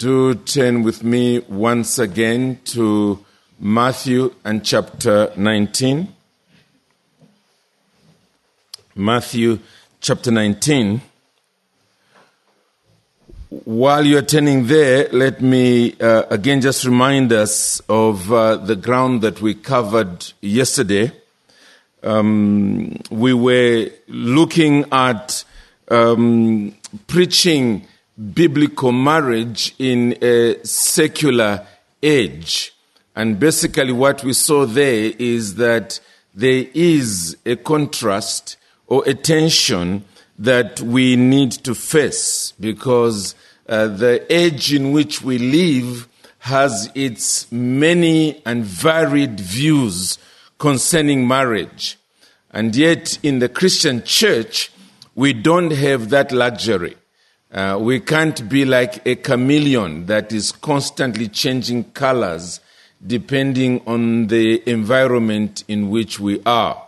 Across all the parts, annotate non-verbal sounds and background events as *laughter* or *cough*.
do turn with me once again to Matthew and chapter 19. Matthew chapter 19. While you're turning there, let me uh, again just remind us of uh, the ground that we covered yesterday. Um, we were looking at um, preaching biblical marriage in a secular age. And basically, what we saw there is that there is a contrast or a tension that we need to face because uh, the age in which we live has its many and varied views concerning marriage. And yet, in the Christian church, we don't have that luxury. Uh, we can't be like a chameleon that is constantly changing colors depending on the environment in which we are.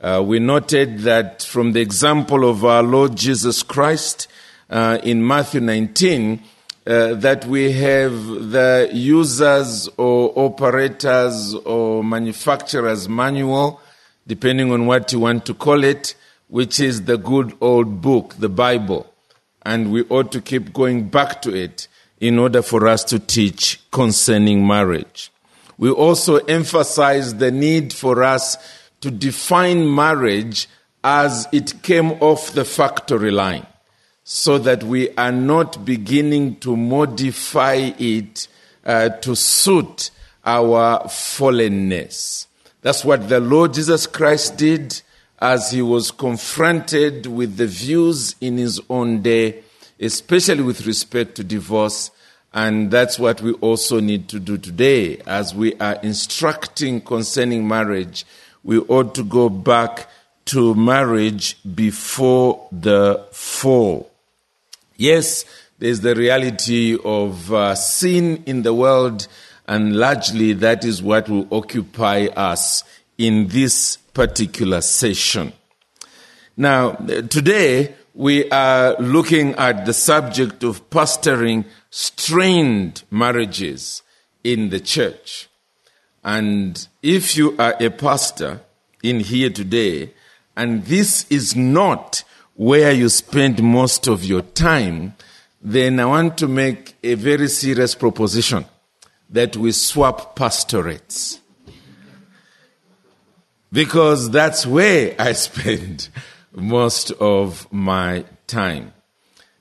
Uh, we noted that from the example of our Lord Jesus Christ uh, in Matthew 19, uh, that we have the users or operators or manufacturers manual, depending on what you want to call it, which is the good old book, the Bible and we ought to keep going back to it in order for us to teach concerning marriage. We also emphasize the need for us to define marriage as it came off the factory line so that we are not beginning to modify it uh, to suit our fallenness. That's what the Lord Jesus Christ did as he was confronted with the views in his own day, especially with respect to divorce. And that's what we also need to do today. As we are instructing concerning marriage, we ought to go back to marriage before the fall. Yes, there's the reality of uh, sin in the world, and largely that is what will occupy us in this particular session. Now, today we are looking at the subject of pastoring strained marriages in the church. And if you are a pastor in here today, and this is not where you spend most of your time, then I want to make a very serious proposition that we swap pastorates because that's where I *laughs* spend most of my time.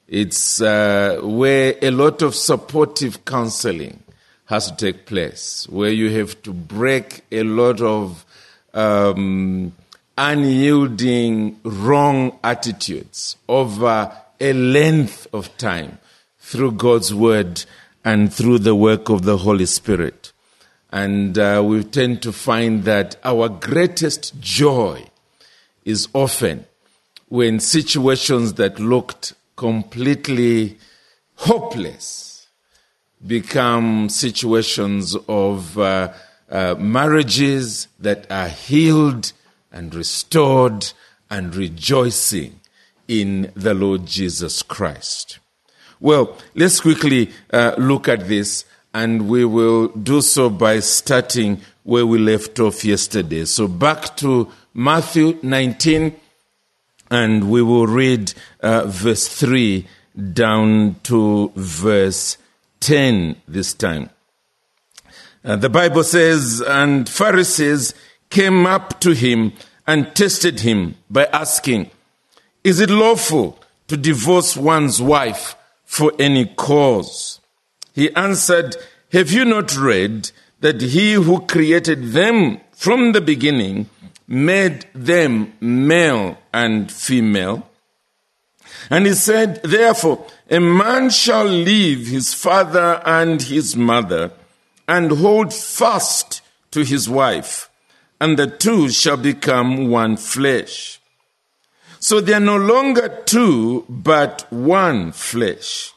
It's uh, where a lot of supportive counseling has to take place, where you have to break a lot of um, unyielding wrong attitudes over a length of time through God's word and through the work of the Holy Spirit. And uh, we tend to find that our greatest joy is often when situations that looked completely hopeless become situations of uh, uh, marriages that are healed and restored and rejoicing in the Lord Jesus Christ. Well, let's quickly uh, look at this and we will do so by starting where we left off yesterday. So back to Matthew 19, and we will read uh, verse 3 down to verse 10 this time. Uh, the Bible says, And Pharisees came up to him and tested him by asking, Is it lawful to divorce one's wife for any cause? He answered, Have you not read that he who created them from the beginning made them male and female? And he said, Therefore, a man shall leave his father and his mother and hold fast to his wife, and the two shall become one flesh. So they are no longer two, but one flesh.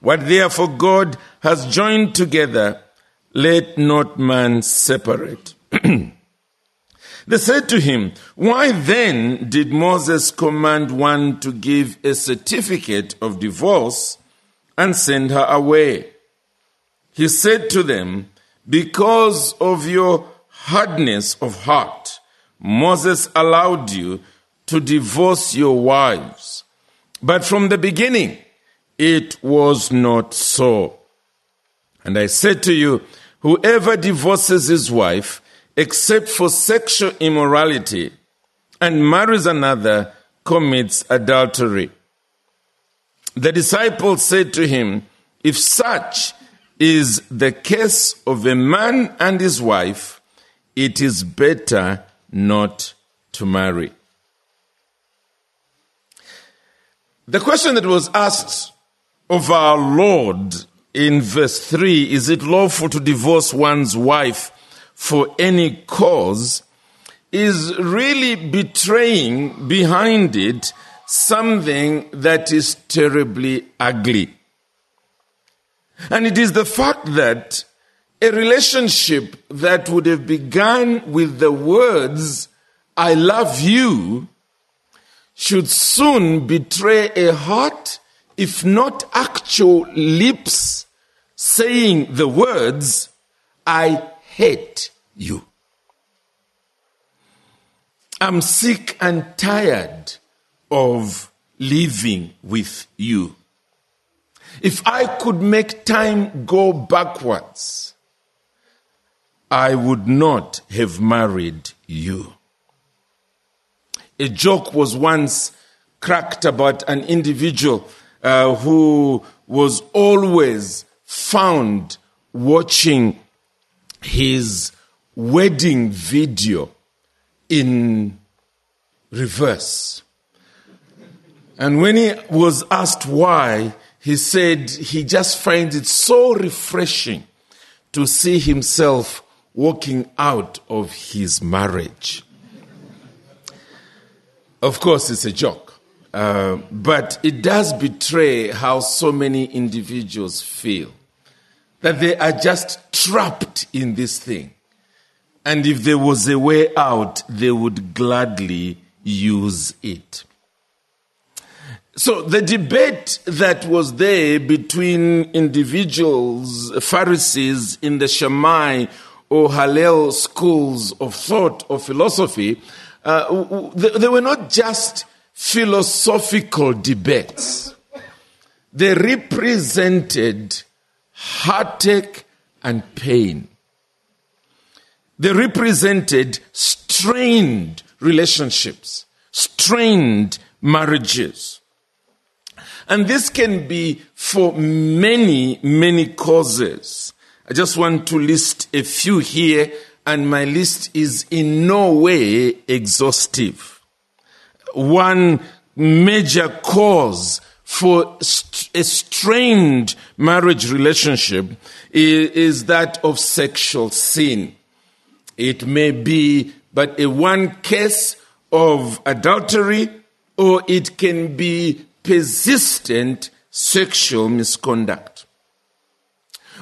What therefore God has joined together, let not man separate. *clears throat* they said to him, Why then did Moses command one to give a certificate of divorce and send her away? he said to them, Because of your hardness of heart, Moses allowed you to divorce your wives. But from the beginning, it was not so. And I said to you, whoever divorces his wife, except for sexual immorality, and marries another, commits adultery. The disciples said to him, If such is the case of a man and his wife, it is better not to marry. The question that was asked of our Lord in verse 3 is it lawful to divorce one's wife for any cause? is really betraying behind it something that is terribly ugly. And it is the fact that a relationship that would have begun with the words, I love you, should soon betray a heart, if not actual lips, saying the words, I hate you. I'm sick and tired of living with you. If I could make time go backwards, I would not have married you. A joke was once cracked about an individual uh, who was always found watching his wedding video in reverse. And when he was asked why, he said he just finds it so refreshing to see himself walking out of his marriage. Of course, it's a joke, uh, but it does betray how so many individuals feel that they are just trapped in this thing. And if there was a way out, they would gladly use it. So the debate that was there between individuals, Pharisees in the Shammai or Hillel schools of thought or philosophy, uh, they were not just philosophical debates. They represented heartache and pain. They represented strained relationships, strained marriages. And this can be for many, many causes. I just want to list a few here, and my list is in no way exhaustive. One major cause for a strained marriage relationship is that of sexual sin. It may be but a one case of adultery, or it can be persistent sexual misconduct.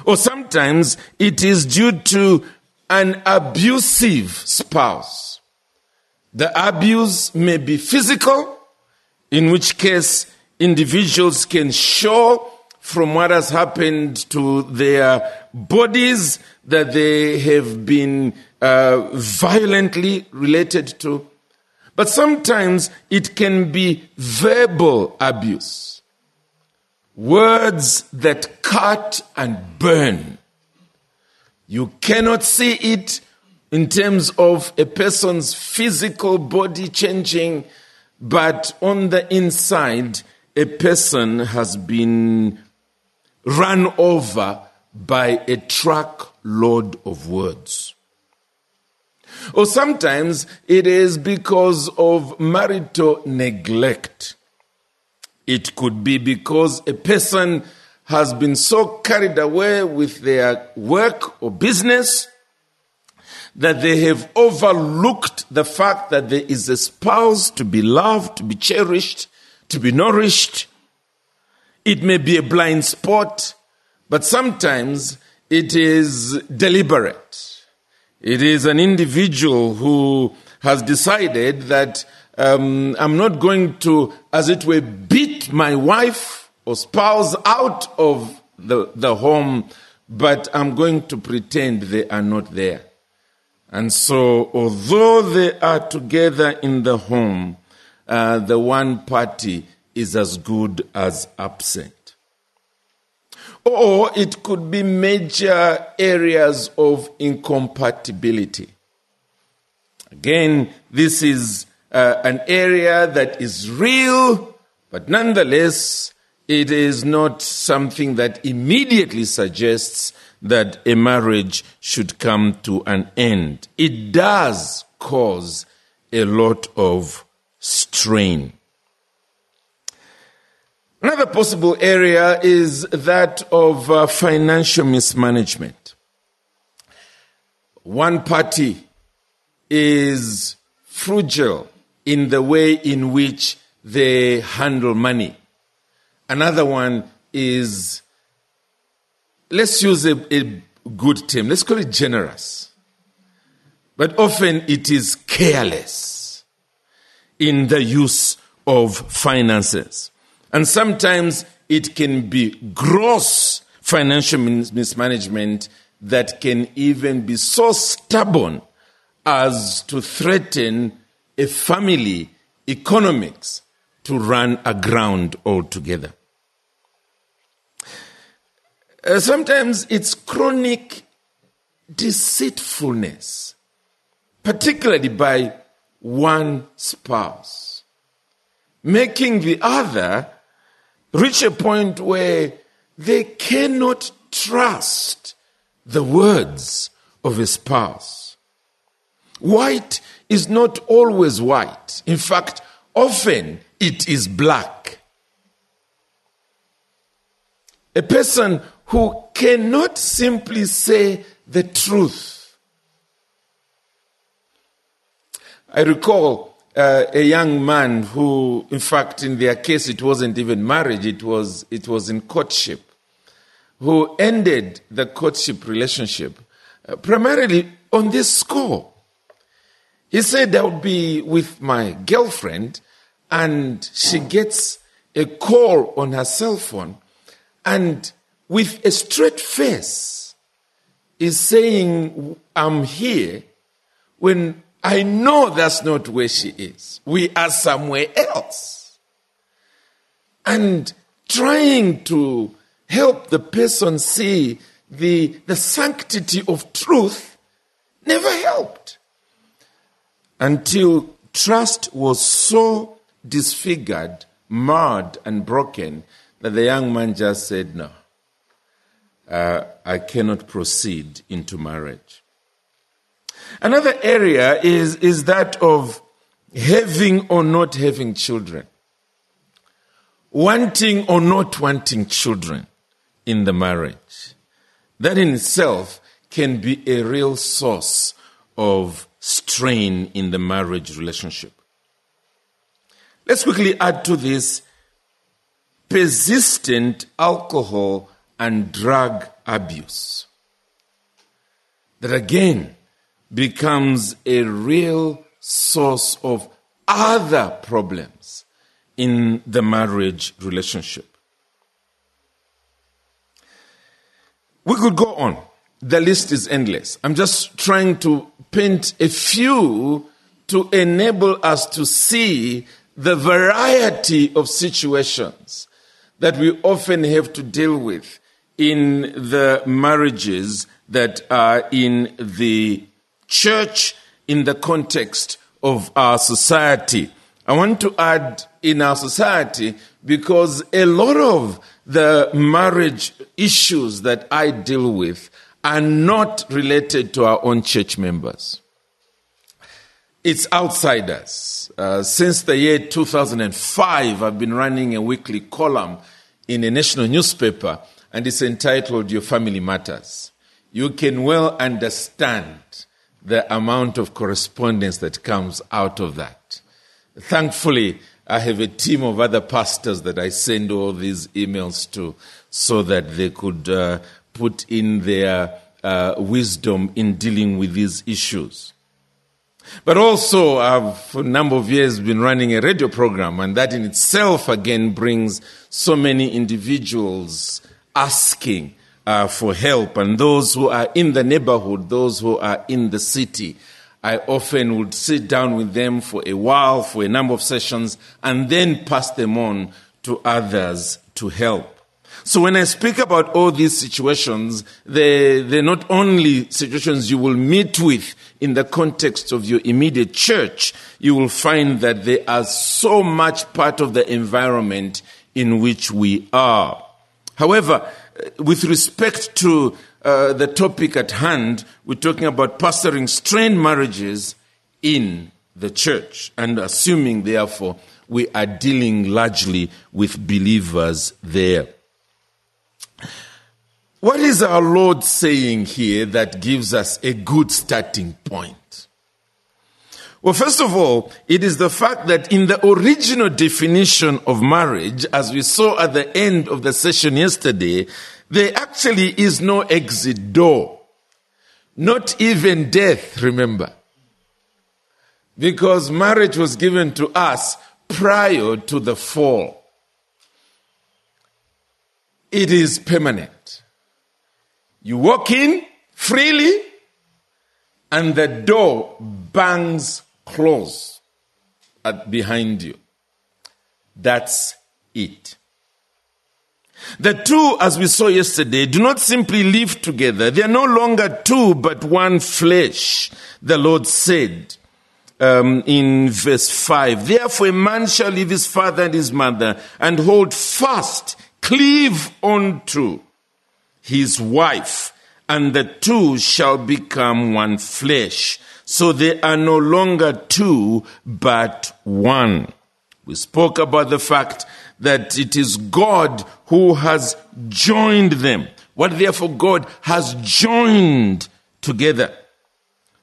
Or sometimes it is due to an abusive spouse. The abuse may be physical, in which case individuals can show from what has happened to their bodies that they have been uh, violently related to. But sometimes it can be verbal abuse. Words that cut and burn. You cannot see it in terms of a person's physical body changing, but on the inside, a person has been run over by a truck load of words. Or sometimes it is because of marital neglect. It could be because a person has been so carried away with their work or business that they have overlooked the fact that there is a spouse to be loved, to be cherished, to be nourished, it may be a blind spot, but sometimes it is deliberate. It is an individual who has decided that um, I'm not going to, as it were, beat my wife or spouse out of the, the home, but I'm going to pretend they are not there. And so, although they are together in the home, uh, the one party is as good as absent. Or it could be major areas of incompatibility. Again, this is uh, an area that is real, but nonetheless, it is not something that immediately suggests that a marriage should come to an end. It does cause a lot of strain. Another possible area is that of uh, financial mismanagement. One party is frugal in the way in which they handle money. Another one is, let's use a, a good term, let's call it generous. But often it is careless in the use of finances. And sometimes it can be gross financial mismanagement that can even be so stubborn as to threaten a family economics to run aground altogether. Uh, sometimes it's chronic deceitfulness, particularly by one spouse, making the other reach a point where they cannot trust the words of a spouse. White is not always white. In fact, often it is black. A person who cannot simply say the truth. I recall uh, a young man who, in fact, in their case, it wasn't even marriage, it was, it was in courtship, who ended the courtship relationship uh, primarily on this score. He said, I would be with my girlfriend, and she gets a call on her cell phone, and with a straight face is saying, I'm here, when I know that's not where she is. We are somewhere else. And trying to help the person see the, the sanctity of truth never helped. Until trust was so disfigured, marred, and broken that the young man just said, No, uh, I cannot proceed into marriage. Another area is, is that of having or not having children, wanting or not wanting children in the marriage. That in itself can be a real source of strain in the marriage relationship. Let's quickly add to this persistent alcohol and drug abuse. That again becomes a real source of other problems in the marriage relationship. We could go on. The list is endless. I'm just trying to paint a few to enable us to see the variety of situations that we often have to deal with in the marriages that are in the church in the context of our society. I want to add in our society because a lot of the marriage issues that I deal with are not related to our own church members. It's outsiders. Uh, since the year 2005, I've been running a weekly column in a national newspaper, and it's entitled Your Family Matters. You can well understand the amount of correspondence that comes out of that. Thankfully, I have a team of other pastors that I send all these emails to so that they could uh, put in their uh, wisdom in dealing with these issues. But also, I've for a number of years been running a radio program, and that in itself again brings so many individuals asking uh, for help, and those who are in the neighborhood, those who are in the city. I often would sit down with them for a while, for a number of sessions, and then pass them on to others to help. So when I speak about all these situations, they're, they're not only situations you will meet with in the context of your immediate church, you will find that they are so much part of the environment in which we are. However, with respect to uh, the topic at hand, we're talking about pastoring strained marriages in the church and assuming, therefore, we are dealing largely with believers there. What is our Lord saying here that gives us a good starting point? Well, first of all, it is the fact that in the original definition of marriage, as we saw at the end of the session yesterday, there actually is no exit door. Not even death, remember. Because marriage was given to us prior to the fall. It is permanent. You walk in freely, and the door bangs close at, behind you. That's it. The two, as we saw yesterday, do not simply live together. They are no longer two, but one flesh, the Lord said um, in verse 5. Therefore, a man shall leave his father and his mother and hold fast, cleave unto his wife, and the two shall become one flesh. So they are no longer two, but one. We spoke about the fact that it is God who has joined them. What therefore God has joined together,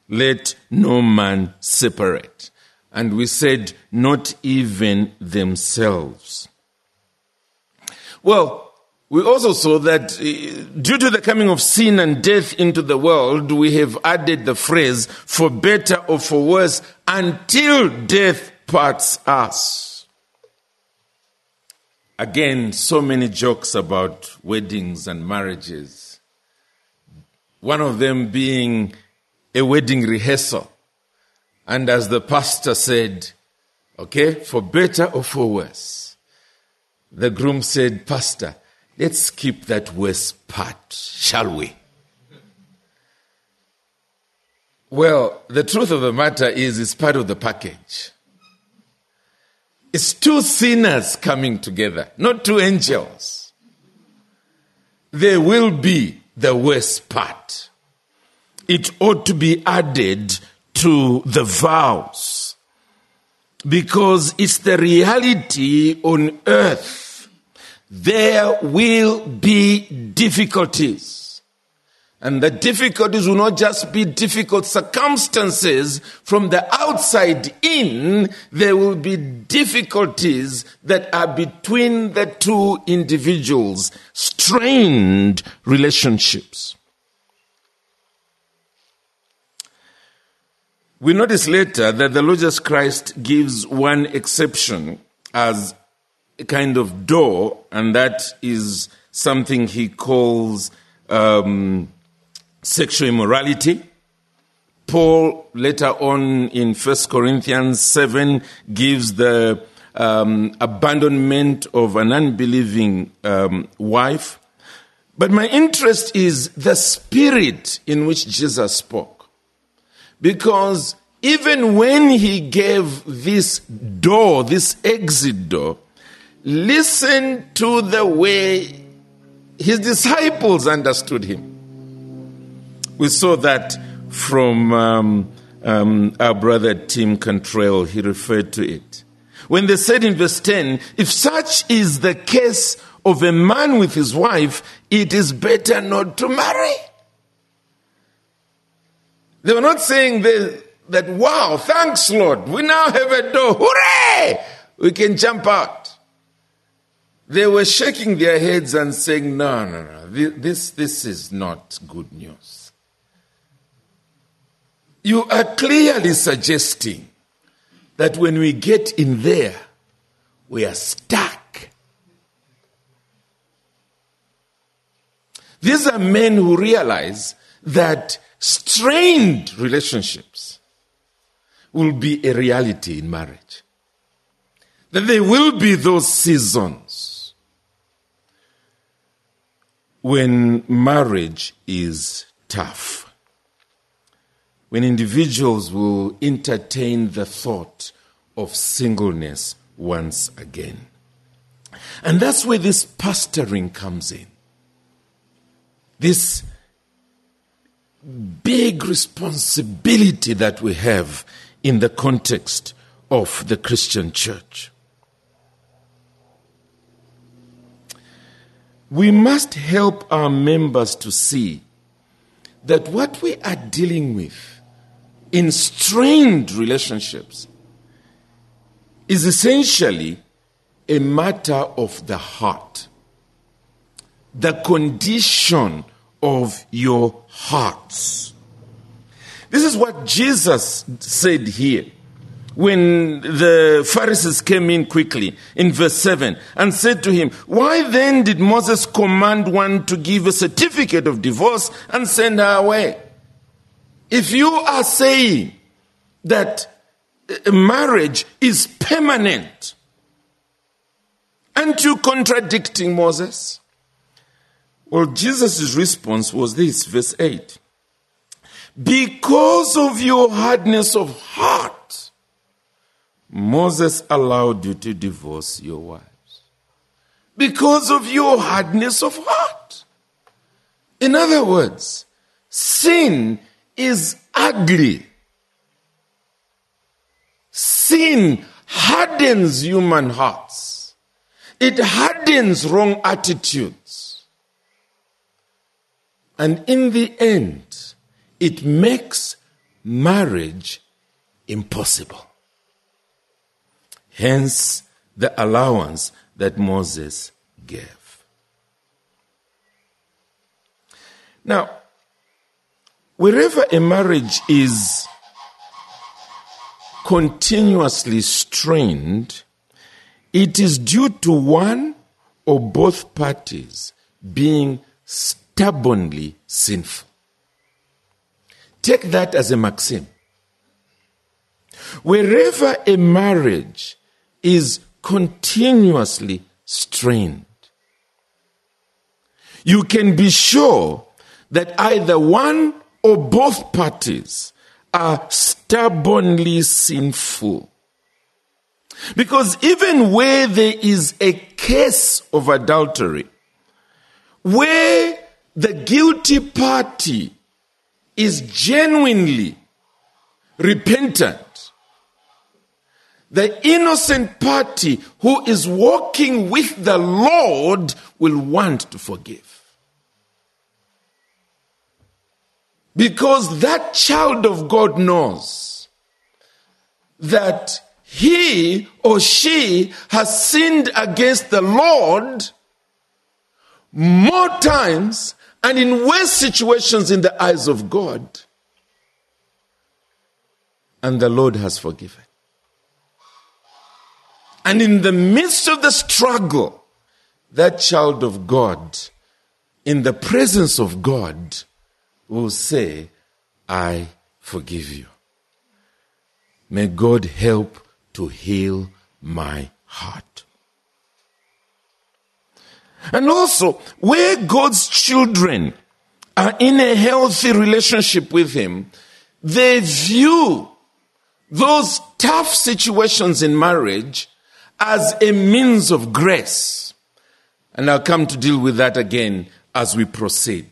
let no man separate. And we said, not even themselves. Well, we also saw that uh, due to the coming of sin and death into the world, we have added the phrase, for better or for worse, until death parts us. Again, so many jokes about weddings and marriages. One of them being a wedding rehearsal. And as the pastor said, okay, for better or for worse, the groom said, Pastor, Let's skip that worst part, shall we? Well, the truth of the matter is, it's part of the package. It's two sinners coming together, not two angels. There will be the worst part. It ought to be added to the vows because it's the reality on earth there will be difficulties. And the difficulties will not just be difficult circumstances from the outside in, there will be difficulties that are between the two individuals, strained relationships. We notice later that the Lord Jesus Christ gives one exception as kind of door, and that is something he calls um, sexual immorality. Paul later on in 1 Corinthians 7 gives the um, abandonment of an unbelieving um, wife. But my interest is the spirit in which Jesus spoke. Because even when he gave this door, this exit door, Listen to the way his disciples understood him. We saw that from um, um, our brother Tim Cantrell, he referred to it. When they said in verse 10, if such is the case of a man with his wife, it is better not to marry. They were not saying that, that wow, thanks Lord, we now have a door, hooray! We can jump out. They were shaking their heads and saying, No, no, no, this, this is not good news. You are clearly suggesting that when we get in there, we are stuck. These are men who realize that strained relationships will be a reality in marriage. That there will be those seasons when marriage is tough. When individuals will entertain the thought of singleness once again. And that's where this pastoring comes in. This big responsibility that we have in the context of the Christian church. We must help our members to see that what we are dealing with in strained relationships is essentially a matter of the heart, the condition of your hearts. This is what Jesus said here when the Pharisees came in quickly in verse 7 and said to him, Why then did Moses command one to give a certificate of divorce and send her away? If you are saying that uh, marriage is permanent, aren't you contradicting Moses? Well, Jesus' response was this, verse 8. Because of your hardness of heart, Moses allowed you to divorce your wives. Because of your hardness of heart. In other words, sin is ugly. Sin hardens human hearts. It hardens wrong attitudes. And in the end, it makes marriage impossible. Hence, the allowance that Moses gave. Now, wherever a marriage is continuously strained, it is due to one or both parties being stubbornly sinful. Take that as a maxim. Wherever a marriage is continuously strained, you can be sure that either one or both parties are stubbornly sinful. Because even where there is a case of adultery, where the guilty party is genuinely repentant, the innocent party who is walking with the Lord will want to forgive. Because that child of God knows that he or she has sinned against the Lord more times and in worse situations in the eyes of God. And the Lord has forgiven. And in the midst of the struggle, that child of God, in the presence of God, will say, I forgive you. May God help to heal my heart. And also, where God's children are in a healthy relationship with Him, they view those tough situations in marriage as a means of grace. And I'll come to deal with that again as we proceed.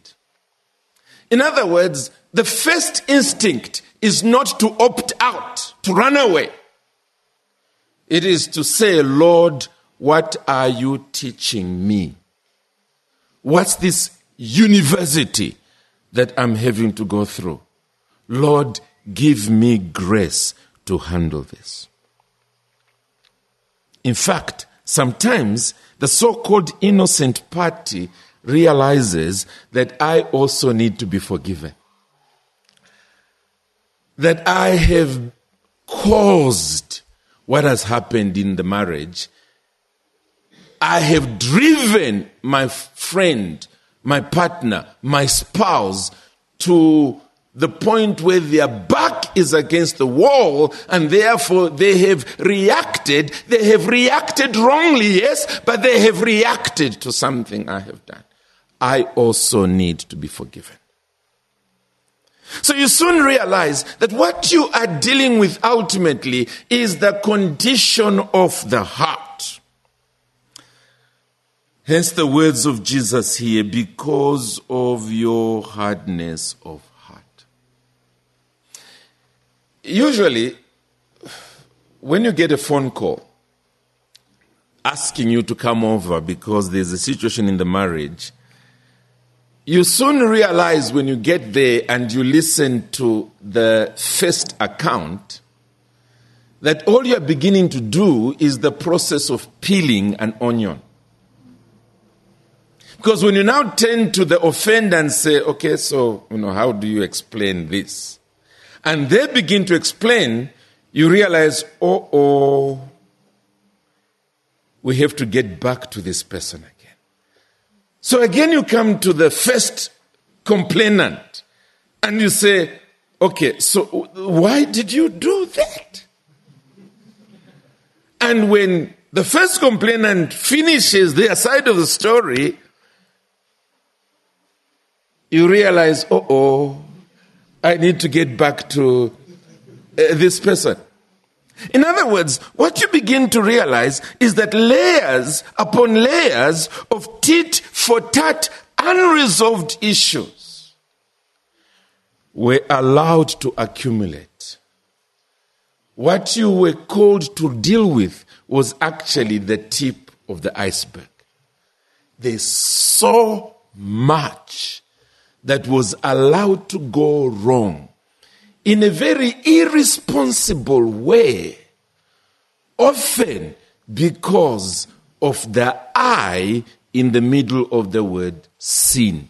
In other words, the first instinct is not to opt out, to run away. It is to say, Lord, what are you teaching me? What's this university that I'm having to go through? Lord, give me grace to handle this. In fact, sometimes the so called innocent party realizes that I also need to be forgiven. That I have caused what has happened in the marriage. I have driven my friend my partner, my spouse to the point where their back is against the wall and therefore they have reacted. They have reacted wrongly, yes, but they have reacted to something I have done. I also need to be forgiven. So you soon realize that what you are dealing with ultimately is the condition of the heart. Hence the words of Jesus here, because of your hardness of Usually, when you get a phone call asking you to come over because there's a situation in the marriage, you soon realize when you get there and you listen to the first account that all you're beginning to do is the process of peeling an onion. Because when you now turn to the offender and say, okay, so, you know, how do you explain this? And they begin to explain, you realize, oh, oh, we have to get back to this person again. So again, you come to the first complainant and you say, okay, so why did you do that? And when the first complainant finishes their side of the story, you realize, oh, oh, I need to get back to uh, this person. In other words, what you begin to realize is that layers upon layers of tit for tat unresolved issues were allowed to accumulate. What you were called to deal with was actually the tip of the iceberg. There's so much that was allowed to go wrong in a very irresponsible way, often because of the I in the middle of the word sin.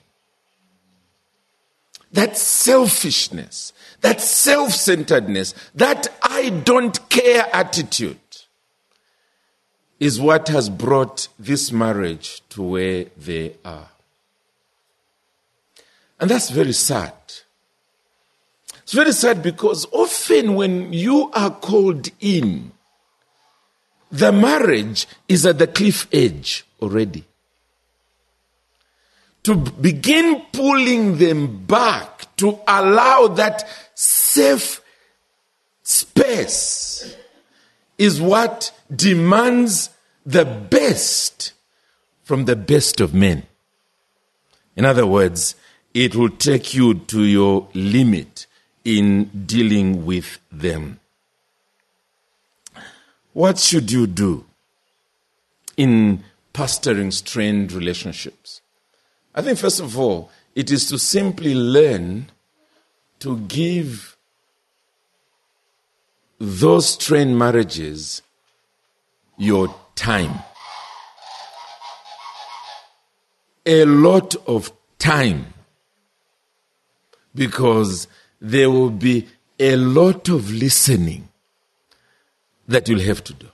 That selfishness, that self centeredness, that I don't care attitude is what has brought this marriage to where they are. And that's very sad. It's very sad because often when you are called in, the marriage is at the cliff edge already. To begin pulling them back, to allow that safe space, is what demands the best from the best of men. In other words, it will take you to your limit in dealing with them. What should you do in pastoring strained relationships? I think, first of all, it is to simply learn to give those strained marriages your time. A lot of time because there will be a lot of listening that you'll have to do.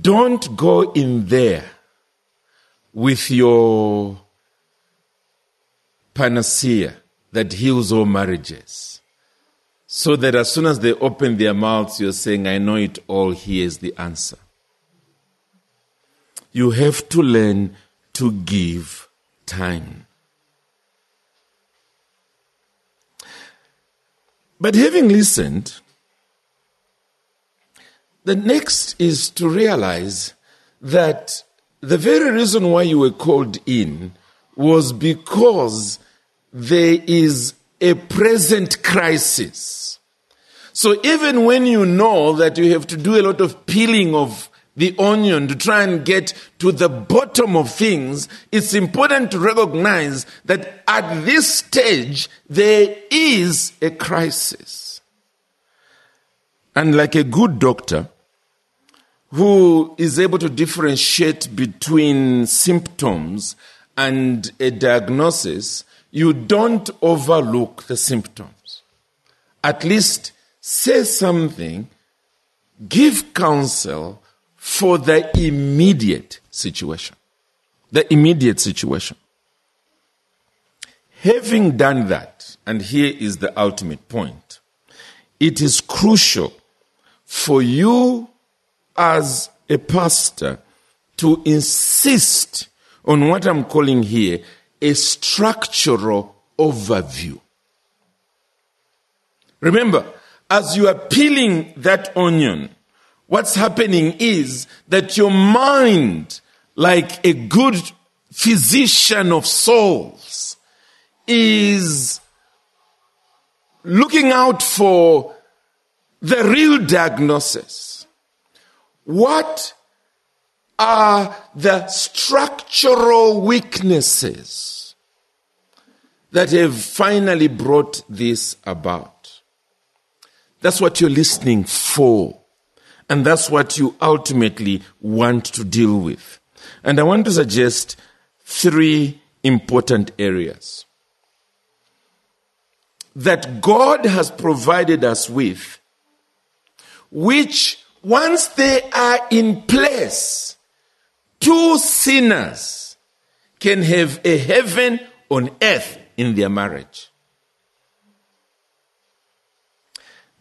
Don't go in there with your panacea that heals all marriages. So that as soon as they open their mouths, you're saying, I know it all, here's the answer. You have to learn to give time. But having listened, the next is to realize that the very reason why you were called in was because there is a present crisis. So even when you know that you have to do a lot of peeling of the onion to try and get to the bottom of things, it's important to recognize that at this stage, there is a crisis. And like a good doctor who is able to differentiate between symptoms and a diagnosis, you don't overlook the symptoms. At least say something, give counsel, for the immediate situation. The immediate situation. Having done that, and here is the ultimate point, it is crucial for you as a pastor to insist on what I'm calling here a structural overview. Remember, as you are peeling that onion, what's happening is that your mind, like a good physician of souls, is looking out for the real diagnosis. What are the structural weaknesses that have finally brought this about? That's what you're listening for. And that's what you ultimately want to deal with. And I want to suggest three important areas that God has provided us with, which once they are in place, two sinners can have a heaven on earth in their marriage.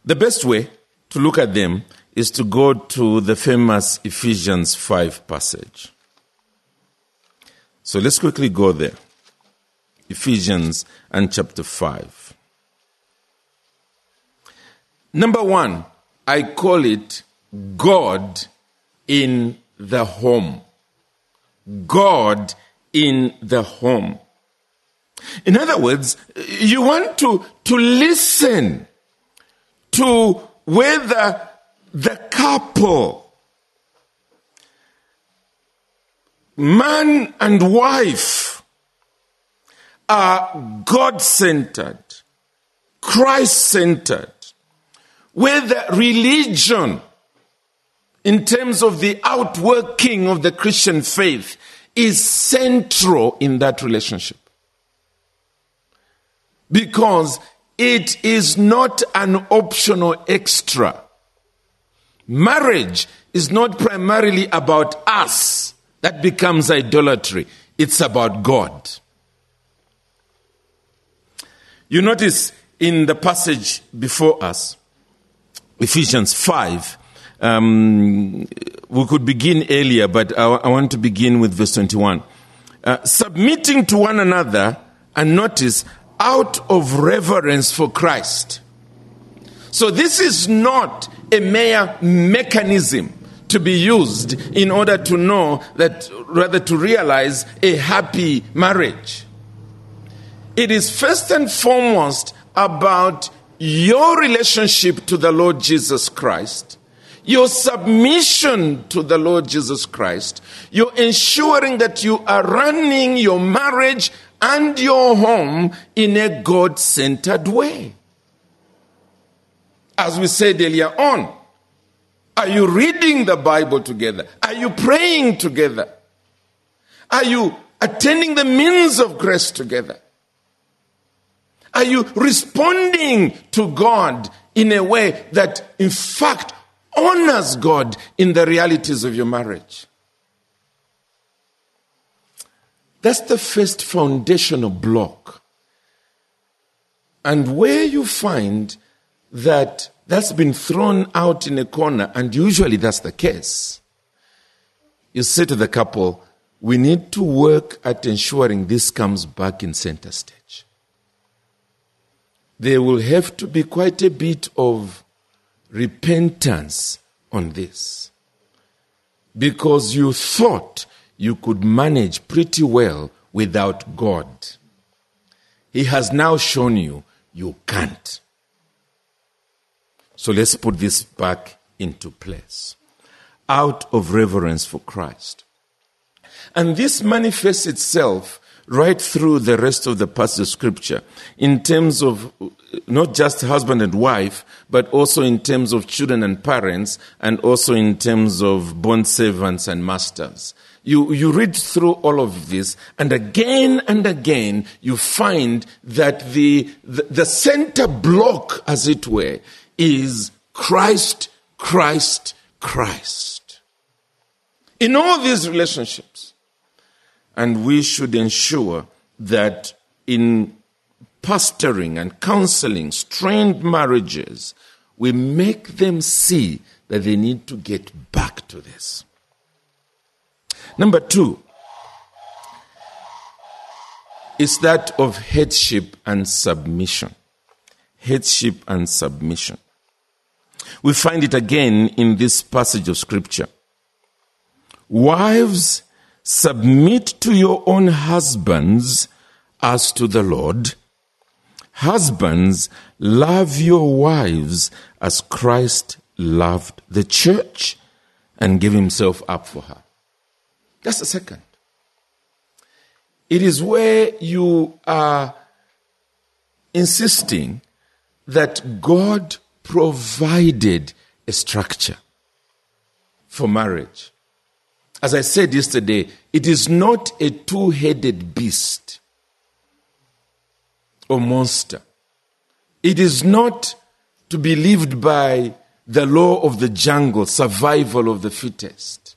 The best way to look at them is to go to the famous Ephesians 5 passage. So let's quickly go there. Ephesians and chapter 5. Number one, I call it God in the home. God in the home. In other words, you want to, to listen to whether the couple, man and wife, are God centered, Christ centered, whether religion, in terms of the outworking of the Christian faith, is central in that relationship. Because it is not an optional extra. Marriage is not primarily about us. That becomes idolatry. It's about God. You notice in the passage before us, Ephesians 5, um, we could begin earlier, but I, I, want to begin with verse 21. Uh, submitting to one another, and notice, out of reverence for Christ. So this is not a mere mechanism to be used in order to know that, rather to realize a happy marriage. It is first and foremost about your relationship to the Lord Jesus Christ, your submission to the Lord Jesus Christ, you're ensuring that you are running your marriage and your home in a God centered way. As we said earlier on, are you reading the Bible together? Are you praying together? Are you attending the means of grace together? Are you responding to God in a way that, in fact, honors God in the realities of your marriage? That's the first foundational block. And where you find that that's been thrown out in a corner, and usually that's the case, you say to the couple, we need to work at ensuring this comes back in center stage. There will have to be quite a bit of repentance on this. Because you thought you could manage pretty well without God. He has now shown you you can't. So let's put this back into place out of reverence for Christ. And this manifests itself right through the rest of the passage of scripture in terms of not just husband and wife, but also in terms of children and parents, and also in terms of bond servants and masters. You, you read through all of this, and again and again, you find that the, the, the center block, as it were, is Christ, Christ, Christ. In all these relationships, and we should ensure that in pastoring and counseling strained marriages, we make them see that they need to get back to this. Number two is that of headship and submission. Headship and submission. We find it again in this passage of scripture. Wives, submit to your own husbands as to the Lord. Husbands, love your wives as Christ loved the church and gave himself up for her. That's the second. It is where you are insisting that God provided a structure for marriage. As I said yesterday, it is not a two headed beast or monster. It is not to be lived by the law of the jungle, survival of the fittest.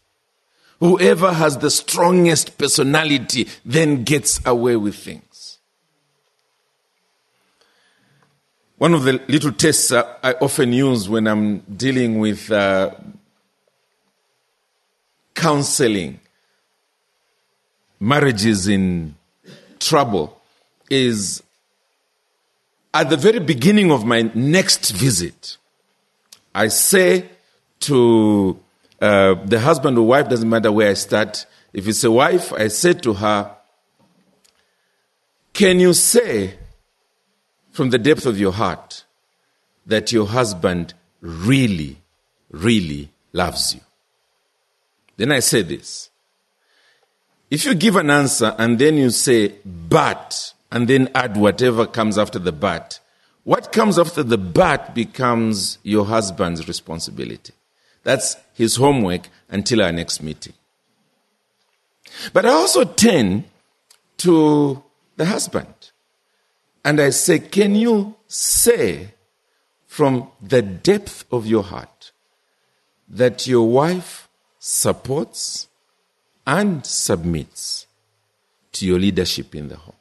Whoever has the strongest personality then gets away with things. One of the little tests I often use when I'm dealing with uh, counseling marriages in trouble is at the very beginning of my next visit, I say to uh, the husband or wife, doesn't matter where I start. If it's a wife, I say to her, Can you say from the depth of your heart that your husband really, really loves you? Then I say this. If you give an answer and then you say, but, and then add whatever comes after the but, what comes after the but becomes your husband's responsibility. That's his homework until our next meeting. But I also turn to the husband and I say, Can you say from the depth of your heart that your wife supports and submits to your leadership in the home?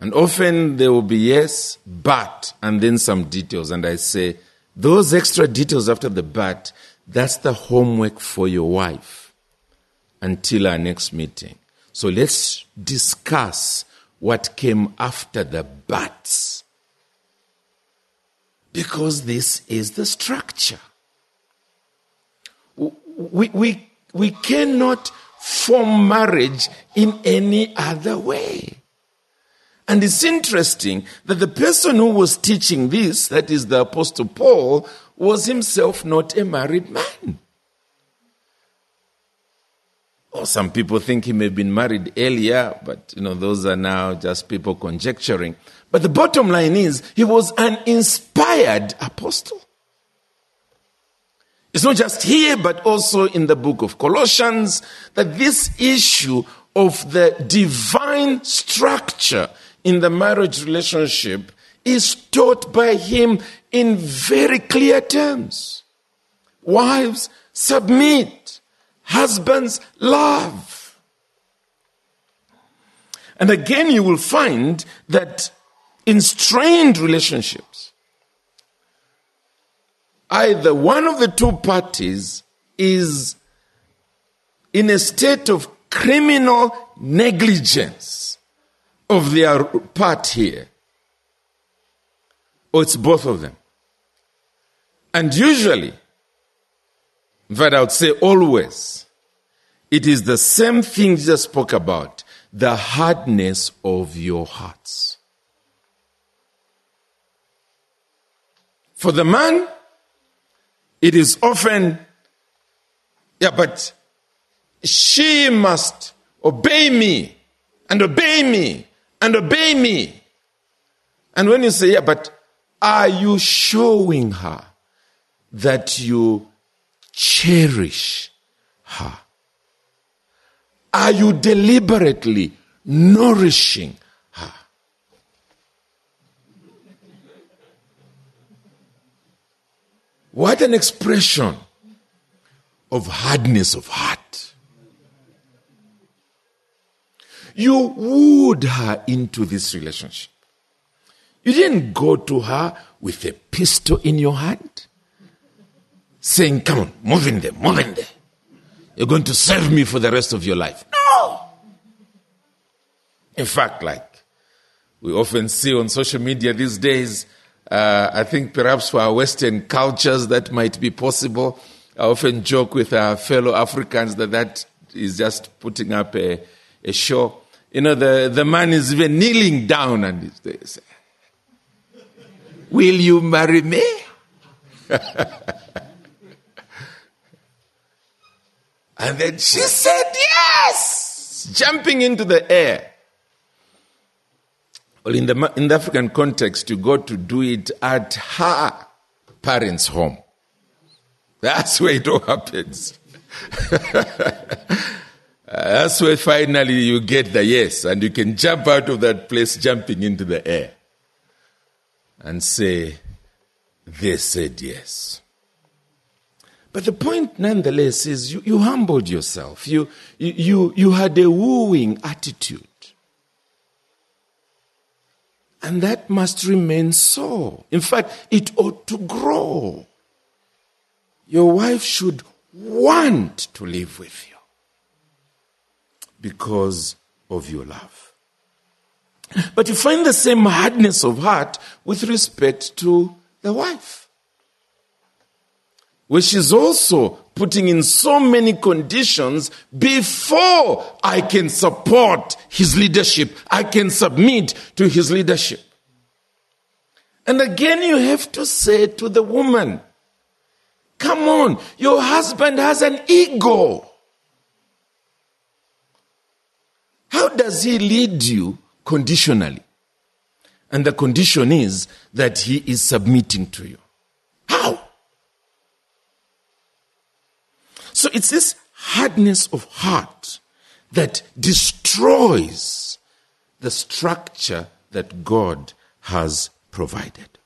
And often there will be yes, but, and then some details. And I say, those extra details after the but, that's the homework for your wife until our next meeting. So let's discuss what came after the buts. Because this is the structure. We, we, we cannot form marriage in any other way. And it's interesting that the person who was teaching this, that is the Apostle Paul, was himself not a married man. Or some people think he may have been married earlier, but you know, those are now just people conjecturing. But the bottom line is, he was an inspired apostle. It's not just here, but also in the book of Colossians, that this issue of the divine structure in the marriage relationship is taught by him in very clear terms. Wives, submit. Husbands, love. And again, you will find that in strained relationships, either one of the two parties is in a state of criminal negligence of their part here, or it's both of them. And usually, but I would say always, it is the same thing Jesus spoke about the hardness of your hearts. For the man, it is often, yeah, but she must obey me and obey me and obey me. And when you say, yeah, but are you showing her that you cherish her? Are you deliberately nourishing her? What an expression of hardness of heart. You wooed her into this relationship. You didn't go to her with a pistol in your hand, saying, Come on, move in there, move in there. You're going to serve me for the rest of your life. No! In fact, like we often see on social media these days, uh, I think perhaps for our Western cultures that might be possible. I often joke with our fellow Africans that that is just putting up a, a show. You know, the, the man is even kneeling down and they say, Will you marry me? *laughs* and then she said yes, jumping into the air. Well, in the, in the African context, you go to do it at her parents' home. That's where it all happens. *laughs* That's where finally you get the yes, and you can jump out of that place jumping into the air and say, They said yes. But the point, nonetheless, is you, you humbled yourself. You, you, you had a wooing attitude. And that must remain so. In fact, it ought to grow. Your wife should want to live with you because of your love. But you find the same hardness of heart with respect to the wife. Where is also putting in so many conditions before I can support his leadership. I can submit to his leadership. And again, you have to say to the woman, come on, your husband has an ego. How does he lead you conditionally? And the condition is that he is submitting to you. How? So it's this hardness of heart that destroys the structure that God has provided.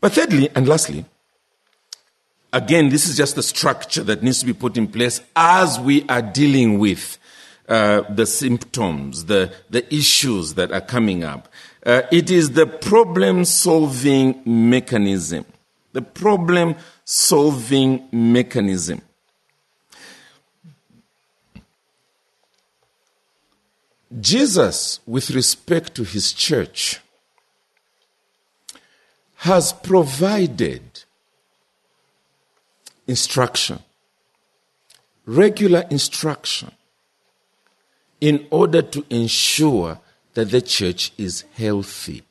But thirdly and lastly, again, this is just the structure that needs to be put in place as we are dealing with uh, the symptoms, the, the issues that are coming up. Uh, it is the problem solving mechanism. The problem solving mechanism. Jesus, with respect to his church, has provided instruction, regular instruction, in order to ensure that the church is healthy,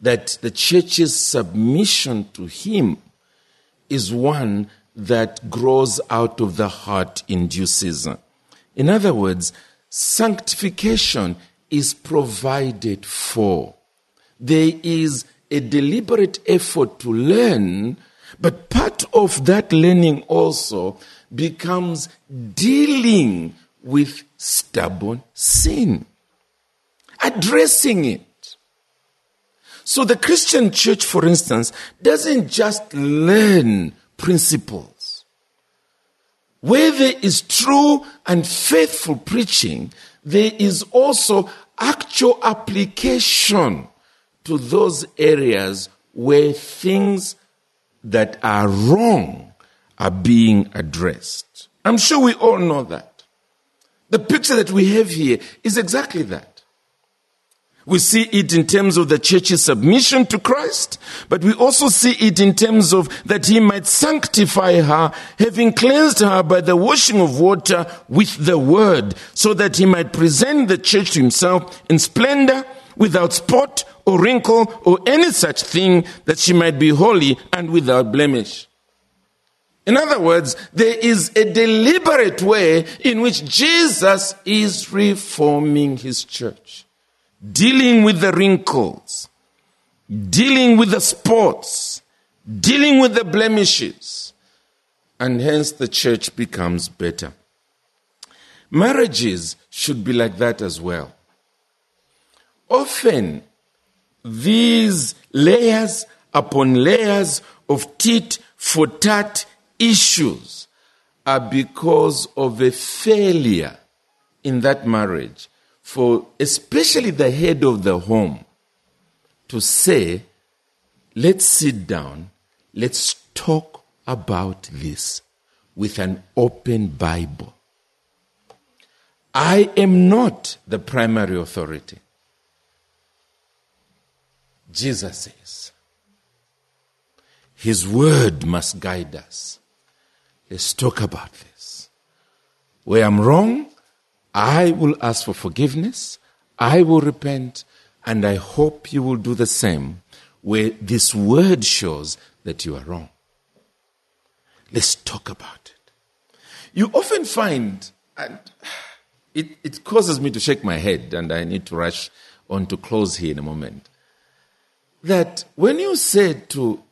that the church's submission to Him is one that grows out of the heart in due season. In other words, sanctification is provided for. There is a deliberate effort to learn, but part of that learning also becomes dealing with stubborn sin, addressing it. So the Christian church, for instance, doesn't just learn principles. Where there is true and faithful preaching, there is also actual application to those areas where things that are wrong are being addressed. I'm sure we all know that. The picture that we have here is exactly that. We see it in terms of the church's submission to Christ, but we also see it in terms of that he might sanctify her, having cleansed her by the washing of water with the word, so that he might present the church to himself in splendor, without spot or wrinkle or any such thing, that she might be holy and without blemish. In other words, there is a deliberate way in which Jesus is reforming his church, dealing with the wrinkles, dealing with the spots, dealing with the blemishes, and hence the church becomes better. Marriages should be like that as well. Often, these layers upon layers of tit for tat issues are because of a failure in that marriage for especially the head of the home to say, let's sit down, let's talk about this with an open Bible. I am not the primary authority. Jesus says, His word must guide us. Let's talk about this. Where I'm wrong, I will ask for forgiveness, I will repent, and I hope you will do the same where this word shows that you are wrong. Let's talk about it. You often find, and it, it causes me to shake my head, and I need to rush on to close here in a moment, that when you say to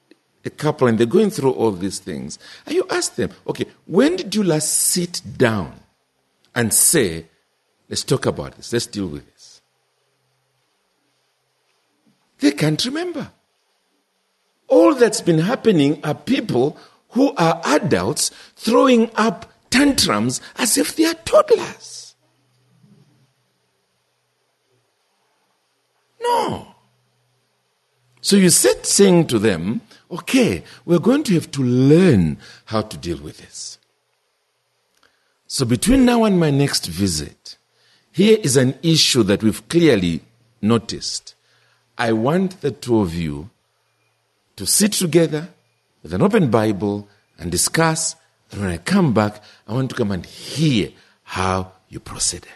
a couple and they're going through all these things, and you ask them, okay, when did you last sit down and say, let's talk about this, let's deal with this? They can't remember. All that's been happening are people who are adults throwing up tantrums as if they are toddlers. No. So you sit saying to them, okay, we're going to have to learn how to deal with this. So between now and my next visit, here is an issue that we've clearly noticed. I want the two of you to sit together with an open Bible and discuss. And when I come back, I want to come and hear how you proceeded.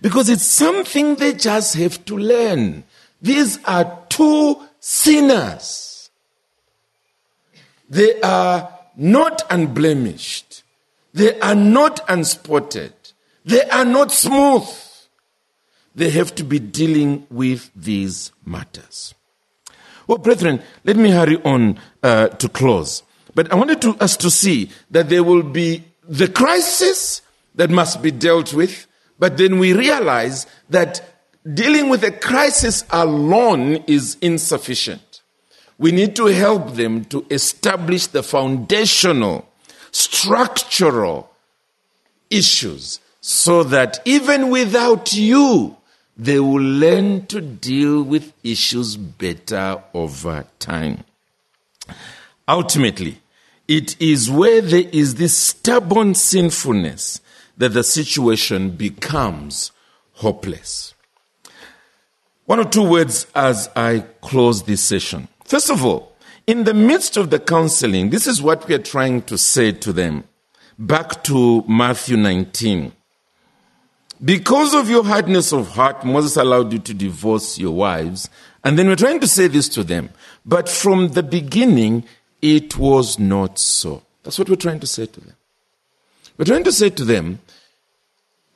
Because it's something they just have to learn. These are two sinners. They are not unblemished. They are not unspotted. They are not smooth. They have to be dealing with these matters. Well, brethren, let me hurry on uh, to close. But I wanted to, us to see that there will be the crisis that must be dealt with, but then we realize that dealing with a crisis alone is insufficient. We need to help them to establish the foundational, structural issues so that even without you, they will learn to deal with issues better over time. Ultimately, it is where there is this stubborn sinfulness that the situation becomes hopeless. One or two words as I close this session. First of all, in the midst of the counseling, this is what we are trying to say to them. Back to Matthew 19. Because of your hardness of heart, Moses allowed you to divorce your wives. And then we're trying to say this to them. But from the beginning, it was not so. That's what we're trying to say to them. We're trying to say to them,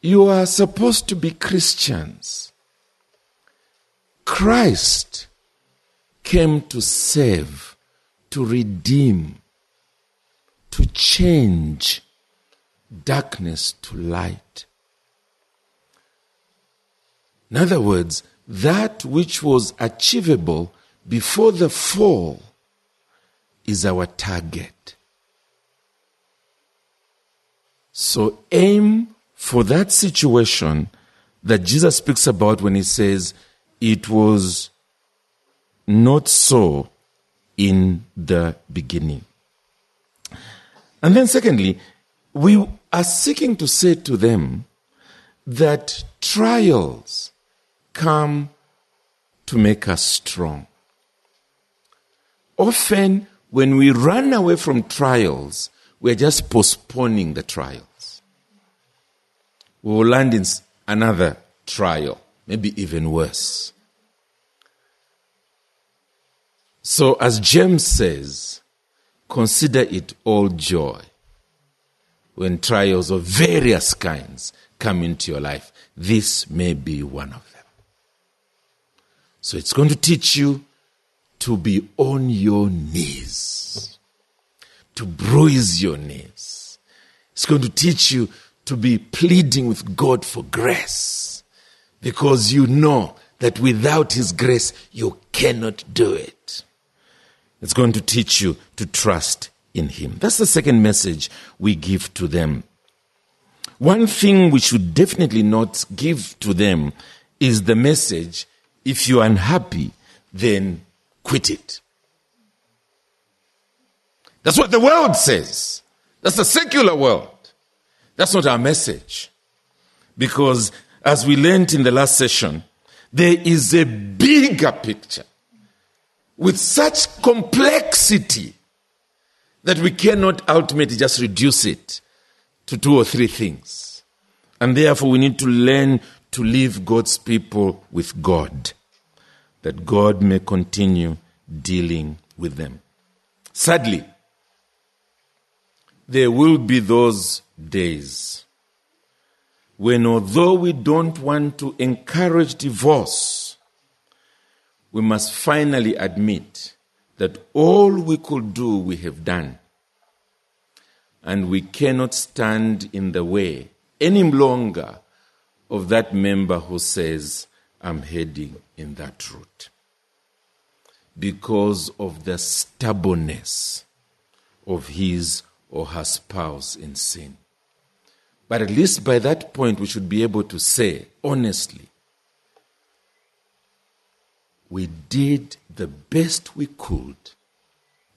you are supposed to be Christians. Christ came to save, to redeem, to change darkness to light. In other words, that which was achievable before the fall is our target. So aim for that situation that Jesus speaks about when he says, It was not so in the beginning. And then, secondly, we are seeking to say to them that trials come to make us strong. Often, when we run away from trials, we're just postponing the trials. We will land in another trial, maybe even worse. So, as James says, consider it all joy when trials of various kinds come into your life. This may be one of them. So it's going to teach you to be on your knees, to bruise your knees. It's going to teach you to be pleading with God for grace because you know that without His grace, you cannot do it. It's going to teach you to trust in Him. That's the second message we give to them. one thing we should definitely not give to them is the message if you're unhappy, then quit it. That's what the world says. That's the secular world. That's not our message. Because as we learned in the last session, there is a bigger picture with such complexity that we cannot ultimately just reduce it to two or three things. And therefore, we need to learn to leave God's people with God, that God may continue dealing with them. Sadly, there will be those days when, although we don't want to encourage divorce, we must finally admit that all we could do, we have done. And we cannot stand in the way any longer of that member who says, I'm heading in that route. Because of the stubbornness of his or her spouse in sin. But at least by that point, we should be able to say, honestly, we did the best we could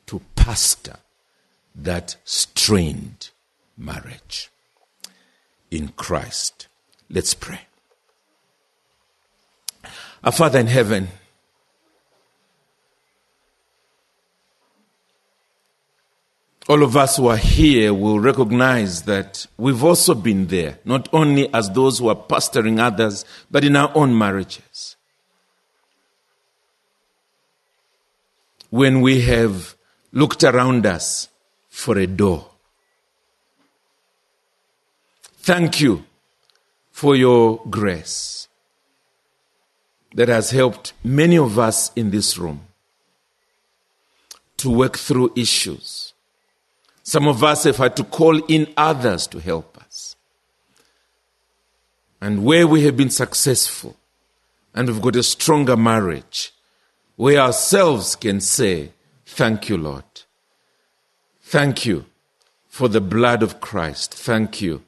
to pastor that strained marriage in Christ. Let's pray. Our Father in heaven, all of us who are here will recognize that we've also been there, not only as those who are pastoring others, but in our own marriages. when we have looked around us for a door. Thank you for your grace that has helped many of us in this room to work through issues. Some of us have had to call in others to help us. And where we have been successful and we've got a stronger marriage, we ourselves can say, Thank you, Lord. Thank you for the blood of Christ. Thank you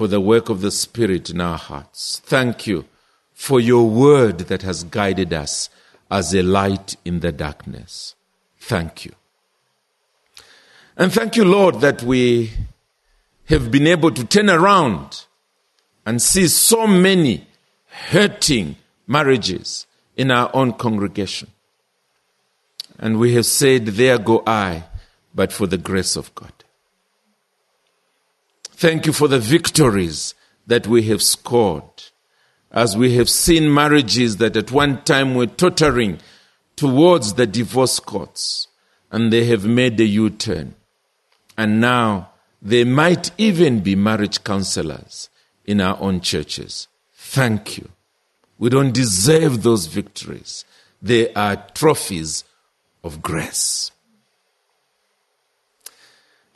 for the work of the Spirit in our hearts. Thank you for your word that has guided us as a light in the darkness. Thank you. And thank you, Lord, that we have been able to turn around and see so many hurting marriages in our own congregation. And we have said, There go I, but for the grace of God. Thank you for the victories that we have scored as we have seen marriages that at one time were tottering towards the divorce courts and they have made a U turn. And now they might even be marriage counselors in our own churches. Thank you. We don't deserve those victories. They are trophies of grace.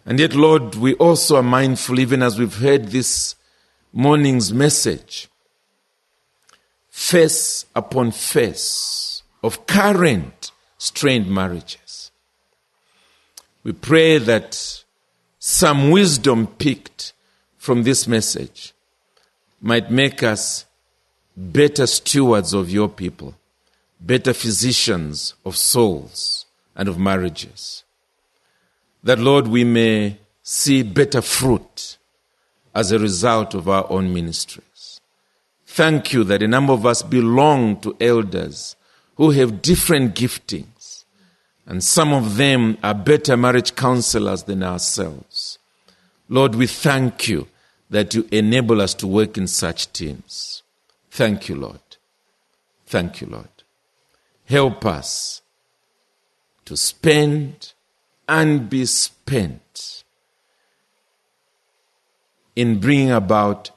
And yet, Lord, we also are mindful, even as we've heard this morning's message, face upon face of current strained marriages. We pray that some wisdom picked from this message might make us better stewards of your people, better physicians of souls and of marriages. That, Lord, we may see better fruit as a result of our own ministries. Thank you that a number of us belong to elders who have different giftings, and some of them are better marriage counselors than ourselves. Lord, we thank you that you enable us to work in such teams. Thank you, Lord. Thank you, Lord. Help us to spend and be spent in bringing about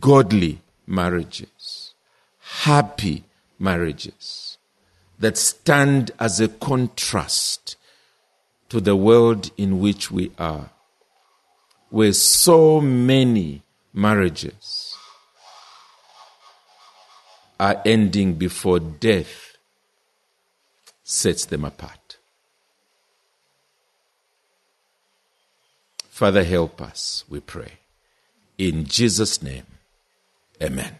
godly marriages, happy marriages that stand as a contrast to the world in which we are, where so many marriages are ending before death sets them apart. Father, help us, we pray. In Jesus' name, amen.